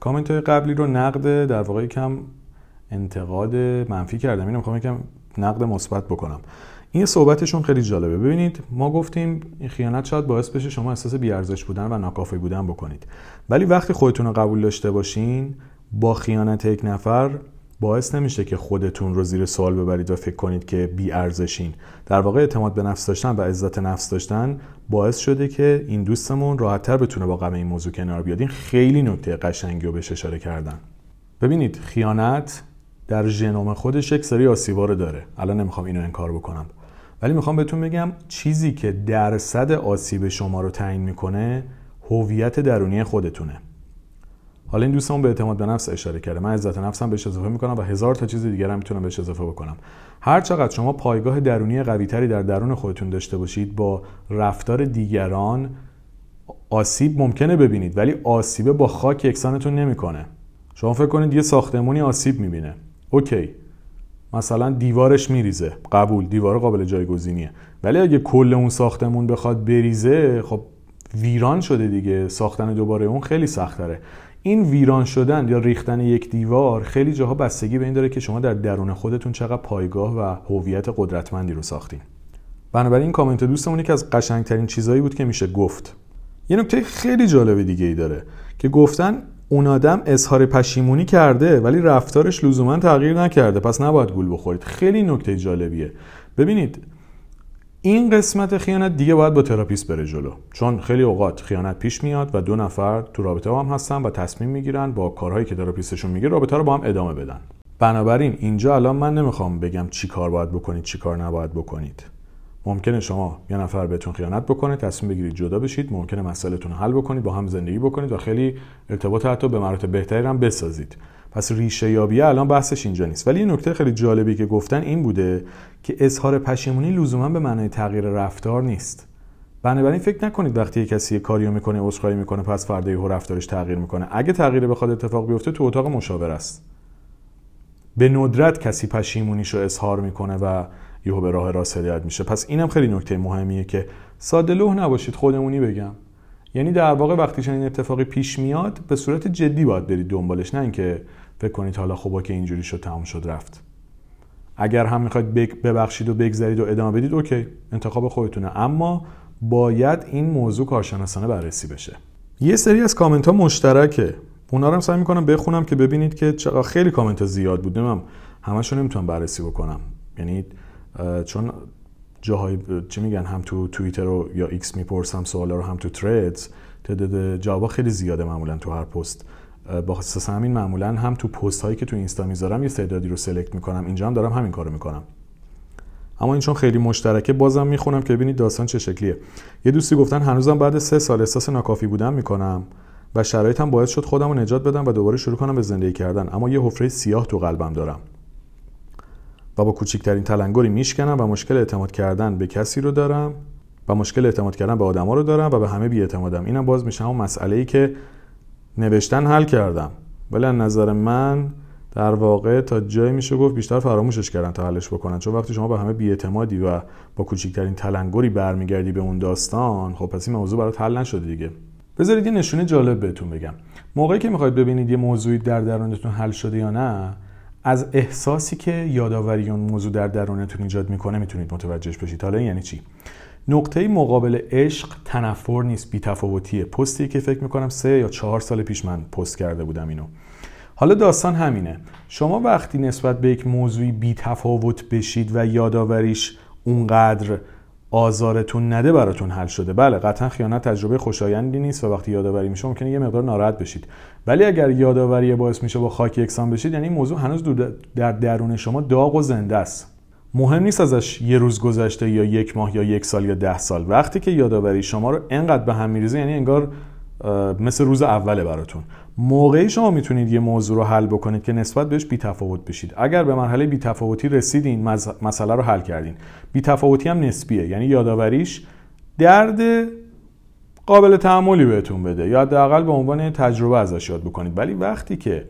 کامنت های قبلی رو نقد در واقع کم انتقاد منفی کردم. اینو می‌خوام یکم نقد مثبت بکنم. این صحبتشون خیلی جالبه. ببینید ما گفتیم این خیانت شاید باعث بشه شما احساس بیارزش بودن و ناکافی بودن بکنید. ولی وقتی خودتون رو قبول داشته باشین با خیانت یک نفر باعث نمیشه که خودتون رو زیر سوال ببرید و فکر کنید که بی ارزشین در واقع اعتماد به نفس داشتن و عزت نفس داشتن باعث شده که این دوستمون راحتتر بتونه با غم این موضوع کنار بیاد. این خیلی نکته قشنگی رو بهش اشاره کردن. ببینید خیانت در ژنوم خودش یک سری آسیبا رو داره. الان نمی‌خوام اینو انکار بکنم. ولی می‌خوام بهتون بگم چیزی که درصد آسیب شما رو تعیین می‌کنه هویت درونی خودتونه. حالا این دوستمون به اعتماد به نفس اشاره کرده. من عزت نفسم بهش اضافه می‌کنم و هزار تا چیز دیگر هم می‌تونم بهش اضافه بکنم. هر چقدر شما پایگاه درونی قویتری در درون خودتون داشته باشید با رفتار دیگران آسیب ممکنه ببینید ولی آسیبه با خاک یکسانتون نمی‌کنه. شما فکر کنید یه ساختمونی آسیب می‌بینه. اوکی. مثلا دیوارش میریزه. قبول. دیوار قابل جایگزینیه. ولی اگه کل اون ساختمون بخواد بریزه خب ویران شده دیگه. ساختن دوباره اون خیلی سختره. این ویران شدن یا ریختن یک دیوار خیلی جاها بستگی به این داره که شما در درون خودتون چقدر پایگاه و هویت قدرتمندی رو ساختین. بنابراین این کامنت دوستمون که از قشنگترین چیزایی بود که میشه گفت. یه نکته خیلی جالب دیگه ای داره که گفتن اون آدم اظهار پشیمونی کرده ولی رفتارش لزوما تغییر نکرده. پس نباید گول بخورید. خیلی نکته جالبیه. ببینید این قسمت خیانت دیگه باید با تراپیست بره جلو. چون خیلی اوقات خیانت پیش میاد و دو نفر تو رابطه هم هستن و تصمیم می‌گیرن با کارهایی که تراپیستشون میگه رابطه رو با هم ادامه بدن. بنابراین اینجا الان من نمی‌خوام بگم چی کار باید بکنید چی کار نباید بکنید. ممکنه شما یه نفر بهتون خیانت بکنه تصمیم بگیرید جدا بشید ممکنه مسائلتون رو حل بکنید با هم زندگی بکنید و خیلی ارتباط حتی به مراتب بهتری هم بسازید. پس ریشه یابی الان بحثش اینجا نیست. ولی یه نکته خیلی جالبی که گفتن این بوده که اظهار پشیمونی لزوما به معنای تغییر رفتار نیست. بنابراین فکر نکنید وقتی کسی کاریو می‌کنه عذرخواهی می‌کنه پس فردا یهو رفتارش تغییر می‌کنه. اگه تغییر بخواد اتفاق بیفته تو اتاق مشاور است. به ندرت کسی پشیمونیش رو اظهار می‌کنه و یهو به راه راست هدایت میشه. پس اینم خیلی نکته مهمیه که ساده لوح نباشید خودمونی بگم. یعنی در واقع وقتی این اتفاقی پیش میاد به صورت جدی باید برید دنبالش نه اینکه فکر کنید حالا خوبا که اینجوری شد تمام شد رفت. اگر هم می‌خواید ببخشید و بگذرید و ادامه بدید اوکی انتخاب خودتونه. اما باید این موضوع کارشناسانه بررسی بشه. یه سری از کامنت ها مشترکه. اونا رو هم سعی می‌کنم بخونم که ببینید که چقدر خیلی کامنت ها زیاد بود. نمیم همشون نمی‌تونم بررسی بکنم. یعنی چون جاهای چی میگن هم تو توییتر رو یا ایکس می‌پرسم سوالا رو هم تو Threads تعداد جوابا خیلی زیاده معمولا تو هر پست. بر اساس همین معمولا هم تو پست هایی که تو اینستا می‌ذارم یه تعدادی رو select می‌کنم. اینجا هم دارم همین کارو می‌کنم. اما این چون خیلی مشترکه بازم می‌خونم که ببینید داستان چه شکلیه. یه دوستی گفتن هنوزم بعد سه سال احساس ناکافی بودن می‌کنم و شرایطم باعث شد خودم رو نجات بدم و دوباره شروع کنم به زندگی کردن. اما یه حفره سیاه تو قلبم دارم و با کوچکترین تلنگری میشکنم و مشکل اعتماد کردن به کسی رو دارم و مشکل اعتماد کردن به آدما رو دارم و به همه بیاعتمادم. اینم باز میشه اون مسئله ای که نوشتن حل کردم. ولی نظر من در واقع تا جایی میشه گفت بیشتر فراموشش کردن تا حلش بکنن. چون وقتی شما به همه بیاعتمادی و با کوچکترین تلنگری برمیگردی به اون داستان خب پس این موضوع برات حل نشده دیگه. بذارید یه نشونه جالب بهتون بگم. موقعی که می‌خواید ببینید یه موضوعی در درونتون حل شده یا نه از احساسی که یادآوری اون موضوع در درونتون ایجاد می‌کنه می‌تونید متوجهش بشید. حالا یعنی چی؟ نقطه مقابل عشق تنفر نیست بیتفاوتیه. پستی که فکر می‌کنم سه یا چهار سال پیش من پست کرده بودم اینو. حالا داستان همینه. شما وقتی نسبت به یک موضوعی بیتفاوت بشید و یادآوریش اونقدر آزارتون نده براتون حل شده. بله قطعا خیانت تجربه خوشایندی نیست و وقتی یادآوری میشه ممکنه یه مقدار ناراحت بشید. ولی اگر یادآوری باعث میشه با خاک یکسان بشید یعنی موضوع هنوز در درون شما داغ و زنده است. مهم نیست ازش یه روز گذشته یا یک ماه یا یک سال یا ده سال. وقتی که یادآوری شما رو انقدر به هم میریزه یعنی انگار مثل روز اوله براتون. موقعی شما می‌تونید یه موضوع رو حل بکنید که نسبت بهش بیتفاوت بشید. اگر به مرحله بیتفاوتی رسیدین مسئله رو حل کردین. بیتفاوتی هم نسبیه یعنی یادآوریش درد قابل تحملی بهتون بده یا حداقل به عنوان تجربه ازش یاد بکنید. ولی وقتی که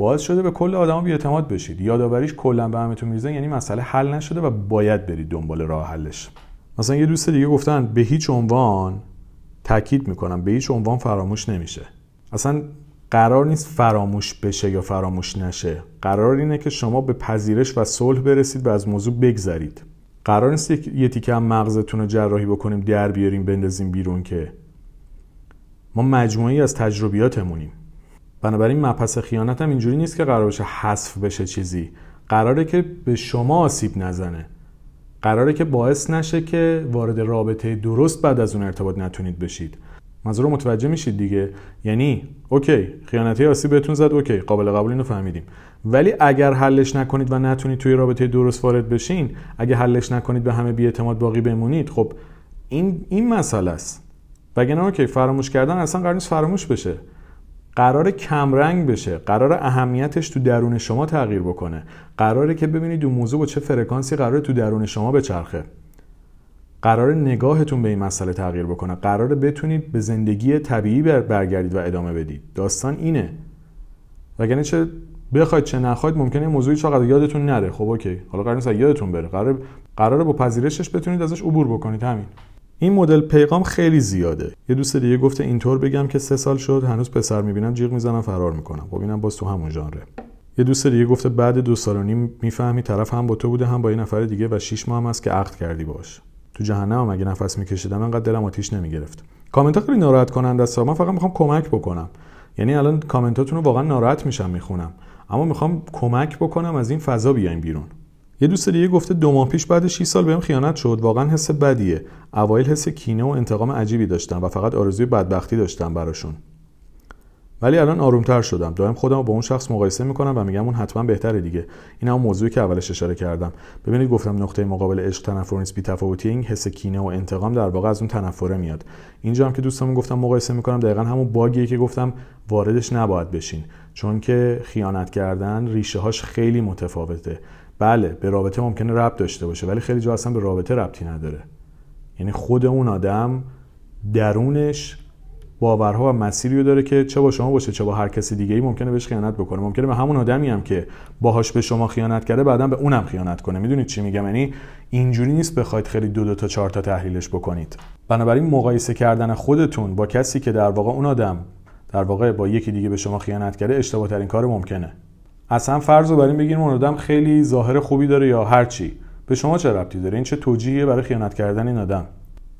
باعث شده به کل آدما بیاعتماد بشید. یادآوریش کلا به همتون میریزه یعنی مسئله حل نشده و باید برید دنبال راه حلش. مثلا یه دوست دیگه گفتن به هیچ عنوان تاکید می‌کنم به هیچ عنوان فراموش نمیشه. اصلا قرار نیست فراموش بشه یا فراموش نشه. قرار اینه که شما به پذیرش و صلح برسید و از موضوع بگذرید. قرار نیست یه تیکه هم مغزتون رو جراحی بکنیم در بیاریم بندازیم بیرون که. ما مجموعی از تجربیاتمونیم. بنابراین مپس خیانت هم اینجوری نیست که قرار بشه حذف بشه چیزی. قراره که به شما آسیب نزنه. قراره که باعث نشه که وارد رابطه درست بعد از اون ارتباط نتونید بشید. منظور متوجه میشید دیگه؟ یعنی اوکی خیانتی آسیب بهتون زد اوکی قابل قبول اینو فهمیدیم. ولی اگر حلش نکنید و نتونید توی رابطه درست وارد بشین اگه حلش نکنید به همه بیاعتماد باقی بمونید خب این این مسئله است. وگرنه اوکی فراموش کردن اصلا قرار نیست فراموش بشه. قرار کمرنگ بشه قرار اهمیتش تو درون شما تغییر بکنه. قراره که ببینید اون موضوع با چه فرکانسی قرار تو درون شما بچرخه. قرار نگاهتون به این مسئله تغییر بکنه. قرار بتونید به زندگی طبیعی برگردید و ادامه بدید. داستان اینه. وگرنه چه بخواید چه نخواید ممکنه موضوعی چقدر یادتون نره. خب اوکی. حالا قرار نیست یادتون بره. قرار قراره با پذیرشش بتونید ازش عبور بکنید. همین. این مدل پیغام خیلی زیاده. یه دوست دیگه گفته اینطور بگم که سه سال شد هنوز پسر می‌بینم جیغ می‌زنم فرار می‌کنم. خب اینم باز تو همون ژانره. یه دوست دیگه گفته بعد دو سال و نیم می‌فهمی طرف هم با تو بوده هم با این نفر دیگه و شیش ماه هم هست که عقد کردی باش تو جهنم اگه نفس میکشیدم انقدر دلم آتیش نمی‌گرفت. کامنت ها خیلی ناراحت کننده است. من فقط می‌خوام کمک بکنم. یعنی الان کامنتاتون رو واقعا ناراحت میشم می‌خونم. اما می‌خوام کمک بکنم از این فضا بیایم بیرون. یه دوست دیگه گفته دو ماه پیش بعد 6 سال بهم خیانت شد. واقعا حس بدیه. اوایل حس کینه و انتقام عجیبی داشتم و فقط آرزوی بدبختی داشتم براشون. ولی الان آرومتر شدم. دائم خودم با اون شخص مقایسه می‌کنم و میگم اون حتما بهتره دیگه. این هم موضوعی که اولش اشاره کردم. ببینید گفتم نقطه مقابل عشق تنفر نیست بی‌تفاوتی. این حس کینه و انتقام در واقع از اون تنفره میاد. اینجا هم که دوستمون گفتم مقایسه می‌کنم دقیقا همون باگیه که گفتم واردش نباید بشین. چون که خیانت کردن ریشه هاش خیلی متفاوته. بله به رابطه ممکنه ربط داشته باشه ولی خیلی جا اصلا به رابطه ربطی نداره. یعنی خود اون آدم درونش باورها و مسیری رو داره که چه با شما باشه چه با هر کسی دیگه ای ممکنه بهش خیانت بکنه. ممکنه به همون آدمی هم که باهاش به شما خیانت کرده بعدا به اونم خیانت کنه. می‌دونید چی میگم؟ یعنی اینجوری نیست بخواید خیلی دو دو تا چهار تا تحلیلش بکنید. بنابراین مقایسه کردن خودتون با کسی که در واقع اون آدم در واقع با یکی دیگه به شما خیانت کرده اشتباه ترین کار ممکنه. اصلا فرض رو بر این بگیریم اون آدم خیلی ظاهر خوبی داره یا هر چی. به شما چه ربطی داره؟ این چه توجیهیه برای خیانت کردن این آدم؟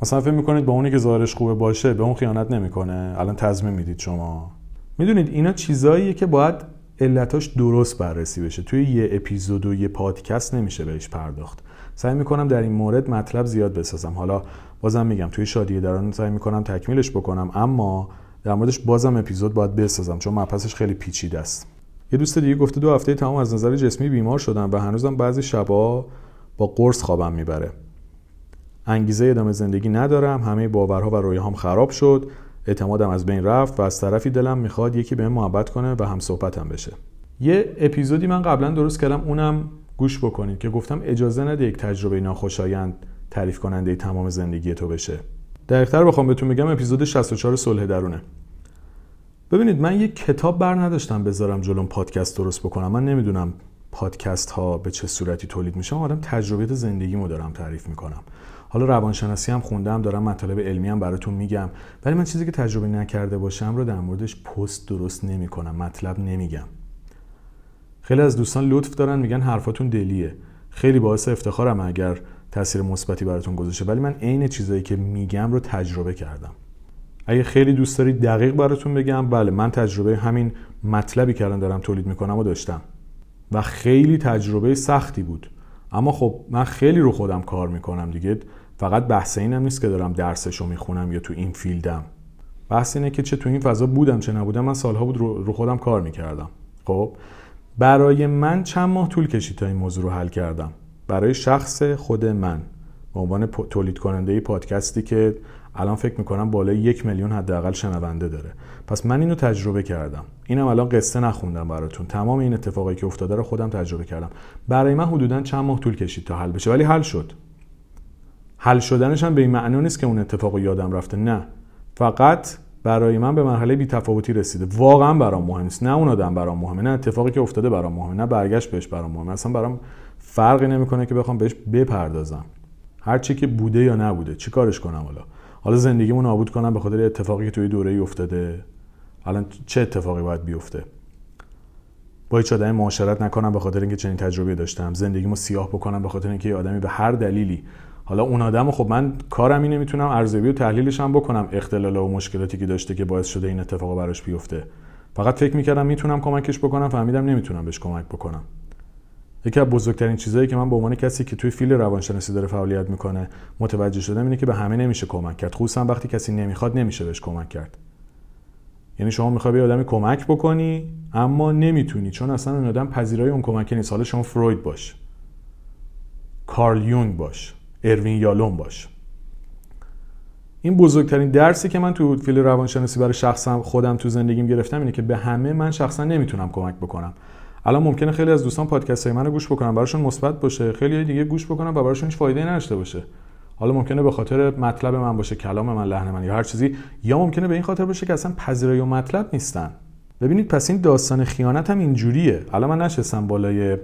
مثلا فکر می‌کنید با اونی که ظاهرش خوبه باشه به اون خیانت نمی‌کنه. الان تضمین می‌دید شما. می‌دونید اینا چیزاییه که باید علتاش درست بررسی بشه. توی یه اپیزود و یه پادکست نمیشه بهش پرداخت. سعی می‌کنم در این مورد مطلب زیاد بسازم. حالا بازم میگم توی شادی دران سعی می‌کنم تکمیلش بکنم اما در موردش بازم اپیزود باید بسازم چون مبحثش خیلی پیچیده است. یه دوست دیگه گفته دو هفته تمام از نظر جسمی بیمار شدم و هنوزم بعضی شبا با قرص خوابم می‌بره. انگیزه ادامه زندگی ندارم همه باورها و رویاهام خراب شد اعتمادم از بین رفت و از طرفی دلم می‌خواد یکی به محبت کنه و هم صحبتم بشه. یه اپیزودی من قبلا درست کردم اونم گوش بکنید که گفتم اجازه نده یک تجربه ناخوشایند تعریف کننده تمام زندگی تو بشه. دقیقتر بخوام بهتون میگم اپیزود 64 صلح درونه. ببینید من یک کتاب بر نداشتم بذارم جلوم پادکست درست بکنم. من نمی‌دونم پادکست ها به چه صورتی تولید میشه. آدم تجربیات زندگیمو دارم تعریف می‌کنم. حالا روانشناسی هم خوندم دارم مطالب علمی هم براتون میگم. ولی من چیزی که تجربه نکرده باشم رو در موردش پست درست نمی‌کنم مطلب نمیگم. خیلی از دوستان لطف دارن میگن حرفاتون دلیه. خیلی باعث افتخارم اگر تاثیر مثبتی براتون گذاشته. ولی من عین چیزایی که میگم رو تجربه کردم. اگه خیلی دوست دارید دقیق براتون بگم بله من تجربه همین مطلبی که الان دارم تولید می‌کنم و داشتم و خیلی تجربه سختی بود. اما خب من خیلی رو خودم کار می‌کنم دیگه فقط بحث اینم نیست که دارم درسشو می‌خونم یا تو این فیلدم. بحث اینه که چه تو این فضا بودم چه نبودم من سالها بود رو خودم کار می‌کردم. خب برای من چند ماه طول کشید تا این موضوع رو حل کردم؟ برای شخص خود من. به عنوان تولید کننده پادکستی که الان فکر می‌کنم بالای یک میلیون حداقل شنونده داره. پس من اینو تجربه کردم. اینم الان قصه نخوندم براتون. تمام این اتفاقایی که افتاده رو خودم تجربه کردم. برای من حدودا چند ماه طول کشید تا حل بشه ولی حل شد. حل شدنش هم به این معنی نیست که اون اتفاق یادم رفته. نه. فقط برای من به مرحله بی تفاوتی رسیده. واقعا برام مهم نیست. نه اون آدم برام مهمه نه اتفاقی که افتاده برام مهمه نه برگشت بهش برام مهمه. اصلا برام فرقی نمی‌کنه که بخوام بهش بپردازم. هر چی که بوده یا نبوده چیکارش کنم حالا؟ حالا زندگیمو نابود کنم به خاطر اتفاقی که توی دوره ای افتاده. الان چه اتفاقی باید بیفته؟ با هیچ آدمی معاشرت نکنم به خاطر اینکه چنین تجربه داشتم. زندگیمو سیاه بکنم به خاطر اینکه یه آدمی به هر دلیلی. حالا اون آدم خب من کارم اینه می‌تونم ارزیابی و تحلیلش هم بکنم. اختلال و مشکلاتی که داشته که باعث شده این اتفاق براش بیفته. فقط فکر می‌کردم می‌تونم کمکش بکنم فهمیدم نمی‌تونم بهش کمک بکنم. یکی از بزرگترین چیزهایی که من به عنوان کسی که توی فیل روانشناسی داره فعالیت می‌کنه متوجه شدم اینه که به همه نمیشه کمک کرد. خصوصا وقتی کسی نمی‌خواد نمیشه بهش کمک کرد. یعنی شما می‌خوای به آدمی کمک بکنی اما نمی‌تونی چون اصلا اون آدم پذیرای اون کمک نیست. حالا شما فروید باش کارل یونگ باش اروین یالون باش. این بزرگترین درسی که من تو فیل روانشناسی برای شخصم خودم تو زندگیم گرفتم اینه که به همه من شخصا نمی‌تونم کمک بکنم. الان ممکنه خیلی از دوستان پادکست های منو گوش بکنن براشون مثبت باشه خیلی دیگه گوش بکنن و براشون هیچ فایده نداشته باشه. حالا ممکنه به خاطر مطلب من باشه کلام من لحن من یا هر چیزی یا ممکنه به این خاطر باشه که اصلا پذیرای و مطلب نیستن. ببینید پس این داستان خیانت هم اینجوریه. الان من نشستم بالای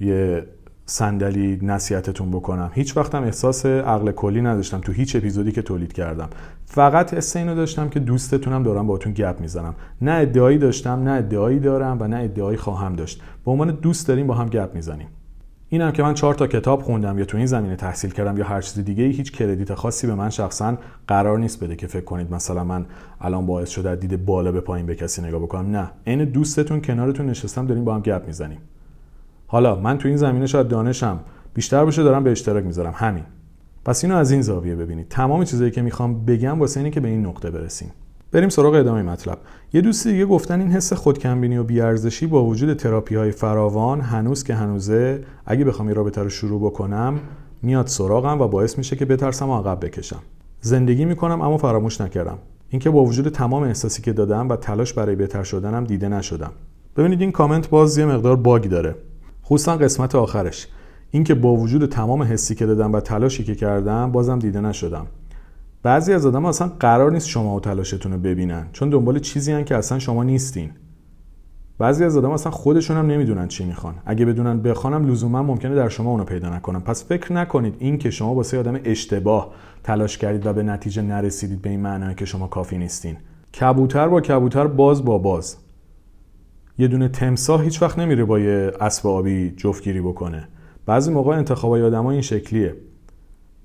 یه صندلی نصیحتتون بکنم. هیچ وقتم احساس عقل کلی نداشتم تو هیچ اپیزودی که تولید کردم. فقط حس اینو داشتم که دوستتونم دارم باهاتون گپ می‌زنم. نه ادعایی داشتم نه ادعایی دارم و نه ادعایی خواهم داشت. به عنوان دوست داریم با هم گپ می‌زنیم. اینم که من چهار تا کتاب خوندم یا تو این زمینه تحصیل کردم یا هر چیز دیگه هیچ کردیت خاصی به من شخصا قرار نیست بده که فکر کنید مثلا من الان باعث شده دید بالا به پایین به کسی نگاه بکنم. نه عین دوستتون کنارتون نشستم داریم با هم گپ می‌زنیم. حالا من تو این زمینه شاید دانشم بیشتر باشه دارم به اشتراک می‌ذارم. همین. پس اینو از این زاویه ببینید. تمام چیزایی که می‌خوام بگم واسه اینه که به این نقطه برسیم. بریم سراغ ادامه مطلب. یه دوست دیگه گفتن این حس خودکمبینی و بیارزشی با وجود تراپی های فراوان هنوز که هنوزه اگه بخوام این رابطه رو شروع بکنم میاد سراغم و باعث میشه که بترسم و عقب بکشم. زندگی می‌کنم اما فراموش نکردم. اینکه با وجود تمام احساسی که دادم و تلاش برای بهتر شدنم دیده نشدم. ببینید این کامنت باز یه مقدار باگ داره. خصوصا قسمت آخرش. اینکه با وجود تمام حسی که دادم و تلاشی که کردم بازم دیده نشدم. بعضی از آدم اصلا قرار نیست شما و تلاشتون رو ببینن چون دنبال چیزی هن که اصلا شما نیستین. بعضی از آدم اصلا خودشون هم نمی‌دونن چی می‌خوان. اگه بدونن بخوانم لزوما ممکنه در شما اونو پیدا نکنم پس فکر نکنید این که شما واسه آدم اشتباه تلاش کردید و به نتیجه نرسیدید به این معنی که شما کافی نیستین. کبوتر با کبوتر باز با باز. یه دونه تمساه هیچ وقت نمیره با یه اسب آبی جفتگیری بکنه. بعضی موقع انتخابای آدمای این شکلیه.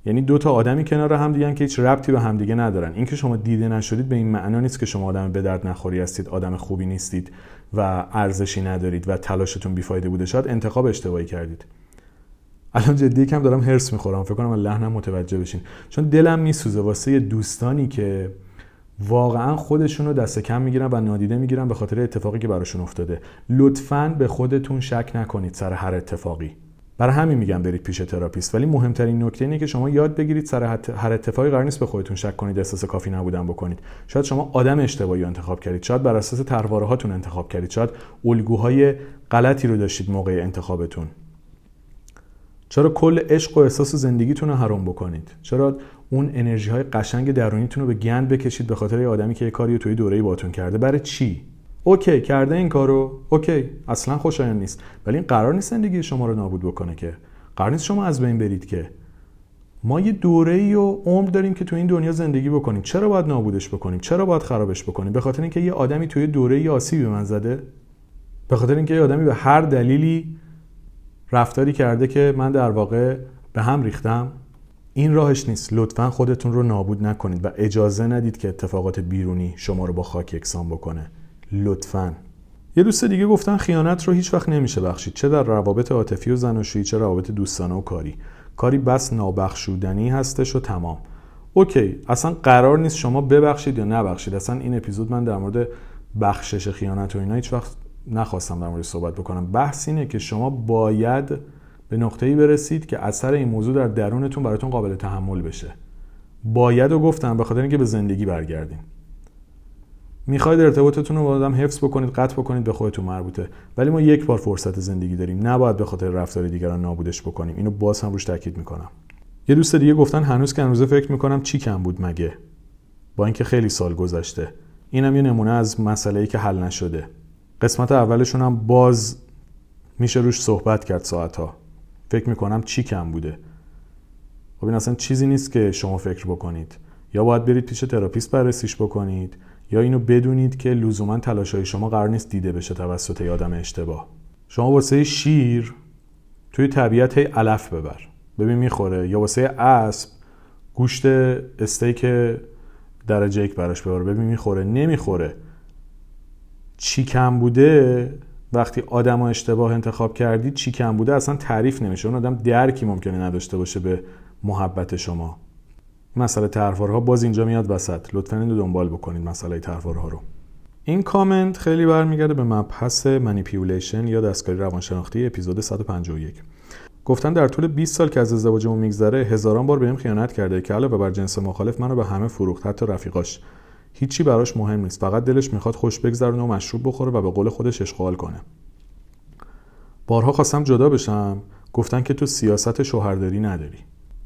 یعنی دو تا آدمی کنار هم دیگن که هیچ ربطی به همدیگه ندارن. اینکه شما دیده نشدید به این معنا نیست که شما آدم به درد نخوری هستید آدم خوبی نیستید و ارزشی ندارید و تلاشتون بیفایده بوده. شاید انتخاب اشتباهی کردید. الان جدی کم دارم هرس می‌خورم. فکر کنم لحنم متوجه بشین. چون دلم میسوزه. واسه دوستانی که واقعا خودشون رو دست کم می‌گیرن و نادیده می‌گیرن به خاطر اتفاقی که براشون افتاده. لطفا به خودتون شک نکنید سر هر اتفاقی. برای همین میگم برید پیش تراپیست. ولی مهمترین نکته اینه که شما یاد بگیرید سر هر اتفاقی قرار نیست به خودتون شک کنید احساس کافی نبودن بکنید. شاید شما آدم اشتباهی انتخاب کردید. شاید بر اساس طرحواره هاتون انتخاب کردید. شاید الگوهای غلطی رو داشتید موقع انتخابتون. چرا کل عشق و احساس زندگیتون رو حرام بکنید؟ چرا اون انرژی های قشنگ درونیتون رو به گند بکشید به خاطر یه آدمی که یه کاری توی دوره باهاتون کرده. برای چی؟ OK کرده این کارو. OK اصلا خوشایند نیست. ولی این قرار نیست زندگی شما رو نابود بکنه که. قرار نیست شما از بین برید که. ما یه دوره ای و عمر داریم که تو این دنیا زندگی بکنیم. چرا باید نابودش بکنیم؟ چرا باید خرابش بکنیم؟ به خاطر اینکه یه آدمی توی دوره ای آسیبی به من زده. به خاطر اینکه یه آدمی به هر دلیلی رفتاری کرده که من در واقع به هم ریختم. این راهش نیست. لطفا خودتون رو نابود نکنید و اجازه ندید که اتفاقات بیرونی شما رو با خاک یکسان بکنه. لطفا. یه دوست دیگه گفتن خیانت رو هیچ وقت نمیشه بخشید. چه در روابط عاطفی و زناشویی چه روابط دوستانه و کاری. کاری بس نابخشودنی هستش و تمام. اوکی اصلا قرار نیست شما ببخشید یا نبخشید. اصلا این اپیزود من در مورد بخشش خیانت و اینا هیچ وقت نخواستم در مورد صحبت بکنم. بحث اینه که شما باید به نقطه‌ای برسید که اثر این موضوع در درونتون براتون قابل تحمل بشه. باید و گفتم به خاطر اینکه به زندگی برگردیم می‌خواید ارتباطتون رو با آدم حفظ بکنید قطع بکنید به خودتون مربوطه. ولی ما یک بار فرصت زندگی داریم. نباید به خاطر رفتار دیگران نابودش بکنیم. اینو باز هم روش تاکید می‌کنم. یه دوست دیگه گفتن هنوز که هنوز فکر می‌کنم چی کم بود مگه؟ با اینکه خیلی سال گذشته. اینم یه نمونه از مسئله ای که حل نشده. قسمت اولشون هم باز میشه روش صحبت کرد ساعت ها فکر می‌کنم چی کم بوده. خب این اصلا چیزی نیست که شما فکر بکنید. یا باید برید پیش تراپیست بررسیش بکنید یا اینو بدونید که لزوما تلاشای شما قرار نیست دیده بشه توسط یادم اشتباه. شما واسه شیر توی طبیعت هی علف ببر. ببین می‌خوره. یا واسه اسب گوشت استیک درجه یک براش ببر. ببین می‌خوره. نمی‌خوره. چی کم بوده؟ وقتی آدم ها اشتباه انتخاب کردید چی کم بوده؟ اصلا تعریف نمیشه. اون آدم درکی ممکنه نداشته باشه به محبت شما. مسئله ها باز اینجا میاد وسط. لطفا این رو دنبال بکنید مسئله ها رو. این کامنت خیلی برمیگرده به مبحث manipulation یا دستکاری روانشناختی اپیزود 151 گفتن در طول 20 سال که از ازدواجمون میگذره هزاران بار بهم خیانت کرده که علاوه بر جنس مخالف منو به همه فروخت حتی رفیقاش. هیچی براش مهم نیست. فقط دلش می‌خواد خوش بگذرونه و مشروب بخوره و به قول خودش اشغال کنه. بارها خواستم جدا بشم گفتن که تو سیاست شوهرداری نداری.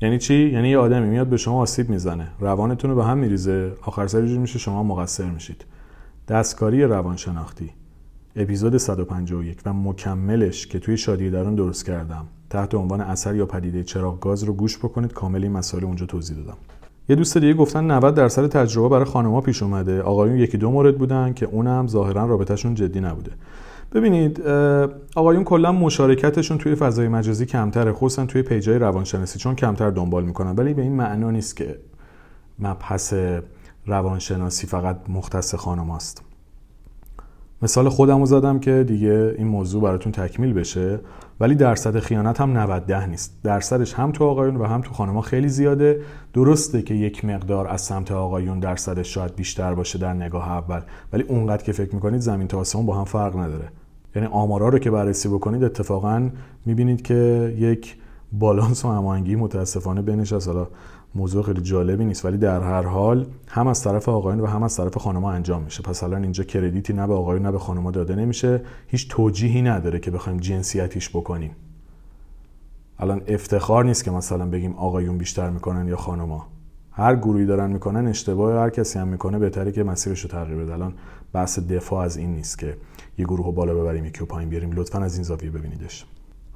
یعنی چی؟ یعنی یه آدمی میاد به شما آسیب می‌زنه. روانتون رو به هم میریزه. آخر سر میشه شما مقصر میشید. دستکاری روانشناختی. اپیزود 151 و مکملش که توی شادی درون درست کردم. تحت عنوان اثر یا پدیده چراغ گاز رو گوش بکنید. کامل این مسائل اونجا توضیح دادم. یه دوست دیگه گفتن 90 درصد تجربه برای خانم‌ها پیش اومده. آقایون یکی دو مورد بودن که اونم ظاهرا رابطهشون جدی نبوده. ببینید آقایون کلا مشارکتشون توی فضای مجازی کمتره. خصوصا توی پیجای روانشناسی چون کمتر دنبال می‌کنن. ولی به این معنا نیست که مبحث روانشناسی فقط مختص خانم است مثال خودم رو زدم که دیگه این موضوع براتون تکمیل بشه. ولی درصد خیانت هم 90 ده نیست. درصدش هم تو آقایون و هم تو خانمها خیلی زیاده. درسته که یک مقدار از سمت آقایون درصدش شاید بیشتر باشه در نگاه اول. ولی اونقدر که فکر می‌کنید زمین تا آسمون با هم فرق نداره. یعنی آمارا رو که بررسی بکنید اتفاقا می‌بینید که یک بالانس و هماهنگی متاسفانه بینش از حالا موضوع خیلی جالبی نیست ولی در هر حال هم از طرف آقایون و هم از طرف خانم‌ها انجام میشه. پس الان اینجا کردیتی نه به آقایون نه به خانم‌ها داده نمیشه. هیچ توجیهی نداره که بخوایم جنسیتیش بکنیم. الان افتخار نیست که مثلا بگیم آقایون بیشتر می‌کنن یا خانم‌ها هر گروهی دارن می‌کنن اشتباه هر کسی هم می‌کنه بهتره که مسیرش رو تغییر بده. الان بحث دفاع از این نیست که یه گروه رو بالا ببریم یکی رو پایین بیاریم. لطفا از این زاویه ببینیدش.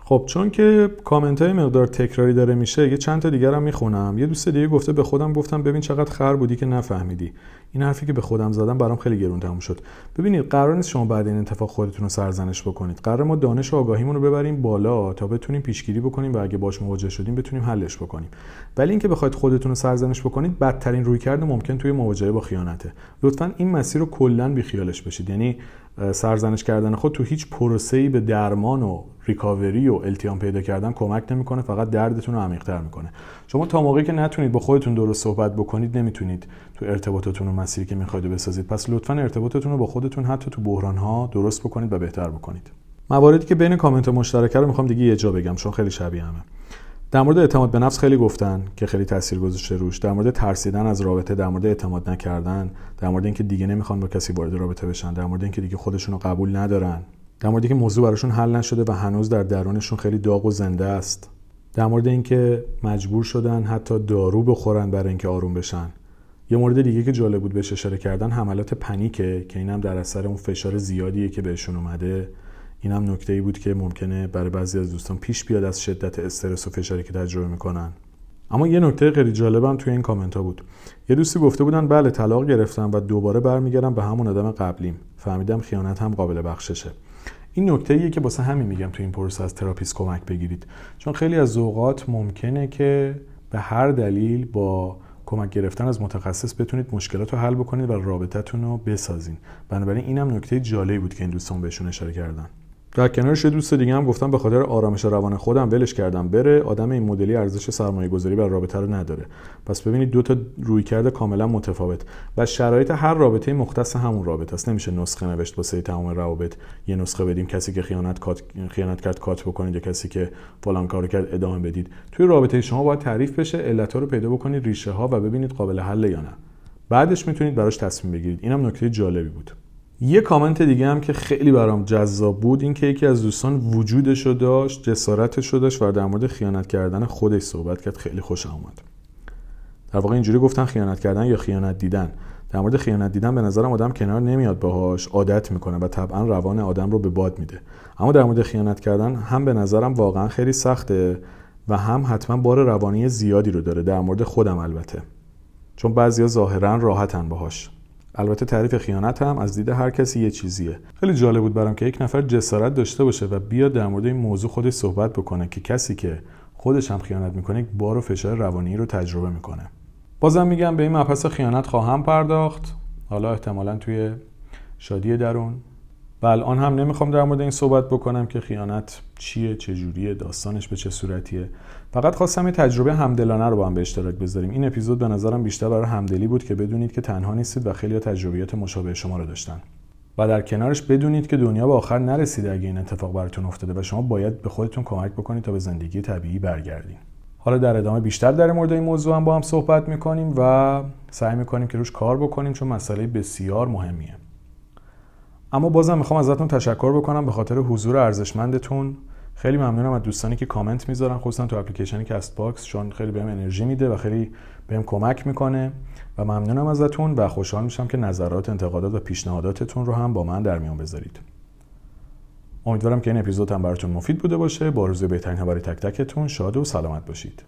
خب چون که کامنت های مقدار تکراری داره میشه یه چند تا دیگر هم می‌خونم. یه دوست دیگه گفته به خودم گفتم ببین چقدر خر بودی که نفهمیدی. این حرفی که به خودم زدم برام خیلی گرون تموم شد. ببینید قرار نیست شما بعد این اتفاق خودتون رو سرزنش بکنید. قرار ما دانش و آگاهیمون رو ببریم بالا تا بتونیم پیشگیری بکنیم و اگه باش مواجه شدیم بتونیم حلش بکنیم. ولی اینکه بخواید خودتون رو سرزنش بکنید بدترین رویکرد ممکن توی مواجهه با خیانته. لطفا این مسیر رو کلا بیخیالش بشید. یعنی سرزنش کردن خود تو هیچ پروسه‌ای به درمان و ریکاوری و التیام پیدا کردن کمک نمی‌کنه فقط دردتون رو عمیق‌تر می‌کنه. شما تا موقعی که نتونید با خودتون درست صحبت بکنید نمی‌تونید تو ارتباطاتون و مسیری که می‌خواید بسازید. پس لطفا ارتباطتون رو با خودتون حتی تو بحران ها درست بکنید و بهتر بکنید. مواردی که بین کامنت مشترکه رو می‌خوام دیگه یه جا بگم چون خیلی شبیه همه. در مورد اعتماد به نفس خیلی گفتن که خیلی تاثیر گذاشته روش. در مورد ترسیدن از رابطه در مورد اعتماد نکردن در مورد اینکه دیگه نمی‌خوان با کسی وارد رابطه بشن در مورد اینکه دیگه خودشون قبول ندارن در مورد اینکه موضوع براشون حل نشده و هنوز در درونشون خیلی داغ و زنده است. در مورد اینکه مجبور شدن حتی دارو بخورن برای اینکه آروم بشن. یه مورد دیگه که جالب بود بهش اشاره کردن حملات پنیکه که اینم در اثر اون فشار زیادیه که بهشون اومده. این هم نکته ای بود که ممکنه برای بعضی از دوستان پیش بیاد از شدت استرس و فشاری که تجربه می‌کنن. اما یه نکته خیلی جالبم توی این کامنت ها بود. یه دوستی گفته بودن بله طلاق گرفتم و دوباره برمیگردم به همون آدم قبلیم. فهمیدم خیانت هم قابل بخششه. این نکته ایه که واسه همین میگم تو این پروسه از تراپیست کمک بگیرید. چون خیلی از اوقات ممکنه که به هر دلیل با کمک گرفتن از متخصص بتونید مشکلات رو حل بکنید و رابطتون رو بسازین. بنابراین اینم نکته جالبی بود که این دوستان بهشون اشاره کردن. در کنارش دوست دیگه هم گفتم به خاطر آرامش روان خودم ولش کردم بره آدم این مدلی ارزش سرمایه گذاری بر رابطه رو نداره. پس ببینید دو تا رویکرد کاملا متفاوت و شرایط هر رابطه مختص همون رابطه است. نمیشه نسخه نوشت واسه تمام روابط یه نسخه بدیم کسی که خیانت خیانت کرد کات بکنید یا کسی که فلان کارو کرد ادامه بدید. توی رابطه شما باید تعریف بشه علت رو پیدا بکنید ریشه ها و ببینید قابل حل یا نه. بعدش می‌تونید براش تصمیم بگیرید. اینم نکته جالبی بود. یه کامنت دیگه هم که خیلی برام جذاب بود این که یکی از دوستان وجودش رو داشت جسارتش رو داشت و در مورد خیانت کردن خودش صحبت کرد. خیلی خوش آمد در واقع اینجوری گفتن خیانت کردن یا خیانت دیدن. در مورد خیانت دیدن به نظرم آدم کنار نمیاد باهاش عادت می‌کنه و طبعا روان آدم رو به باد میده. اما در مورد خیانت کردن هم به نظرم واقعا خیلی سخته و هم حتما بار روانی زیادی رو داره. در مورد خودم البته. چون بعضیا ظاهرا راحتن باهاش. البته تعریف خیانت هم از دید هر کسی یه چیزیه. خیلی جالب بود برام که یک نفر جسارت داشته باشه و بیاد در مورد این موضوع خودش صحبت بکنه که کسی که خودش هم خیانت می‌کنه یک بار و فشار روانی رو تجربه می‌کنه. بازم میگم به این مبحث خیانت خواهم پرداخت. حالا احتمالا توی شادی درون. و الان هم نمی‌خوام در مورد این صحبت بکنم که خیانت چیه چجوریه داستانش به چه صورتیه. فقط خواستم یه تجربه همدلانه رو با هم به اشتراک بذاریم. این اپیزود به نظرم بیشتر برای همدلی بود که بدونید که تنها نیستید و خیلی تجربیات مشابه شما رو داشتن. و در کنارش بدونید که دنیا به آخر نرسیده اگه این اتفاق براتون افتاده و شما باید به خودتون کمک بکنید تا به زندگی طبیعی برگردین. حالا در ادامه بیشتر در مورد این موضوع هم با هم صحبت می‌کنیم و سعی می‌کنیم که روش کار بکنیم چون مسئله بسیار مهمیه. اما بازم می‌خوام ازتون تشکر بکنم به خاطر حضور ارزشمندتون. خیلی ممنونم از دوستانی که کامنت می‌ذارن خصوصا تو اپلیکیشن Castbox چون خیلی بهم انرژی میده و خیلی بهم کمک می‌کنه. و ممنونم ازتون و خوشحال میشم که نظرات انتقادات و پیشنهاداتتون رو هم با من در میان بذارید. امیدوارم که این اپیزود هم براتون مفید بوده باشه. با روز بهترین برای تک تکتون شاد و سلامت باشید.